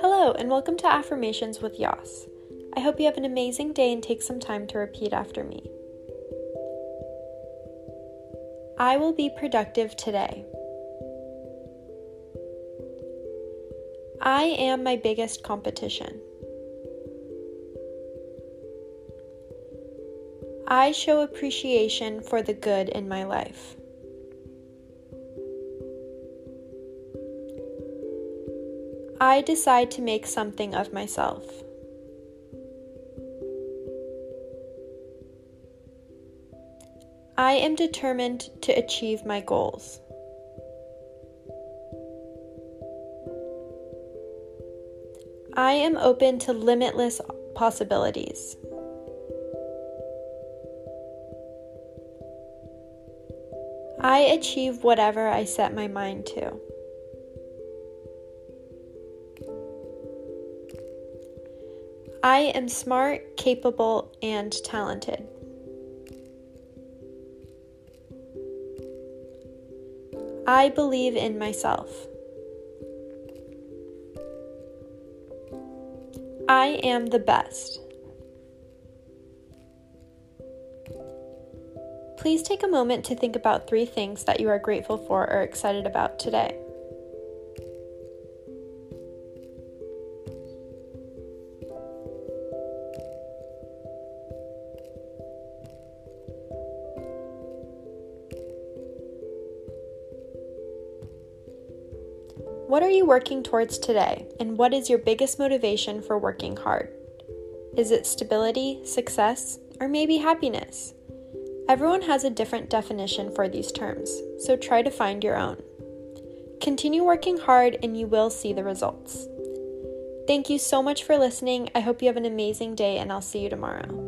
Hello, and welcome to Affirmations with Yas. I hope you have an amazing day and take some time to repeat after me. I will be productive today. I am my biggest competition. I show appreciation for the good in my life. I decide to make something of myself. I am determined to achieve my goals. I am open to limitless possibilities. I achieve whatever I set my mind to. I am smart, capable, and talented. I believe in myself. I am the best. Please take a moment to think about three things that you are grateful for or excited about today. What are you working towards today, and what is your biggest motivation for working hard? Is it stability, success, or maybe happiness? Everyone has a different definition for these terms, so try to find your own. Continue working hard and you will see the results. Thank you so much for listening. I hope you have an amazing day, and I'll see you tomorrow.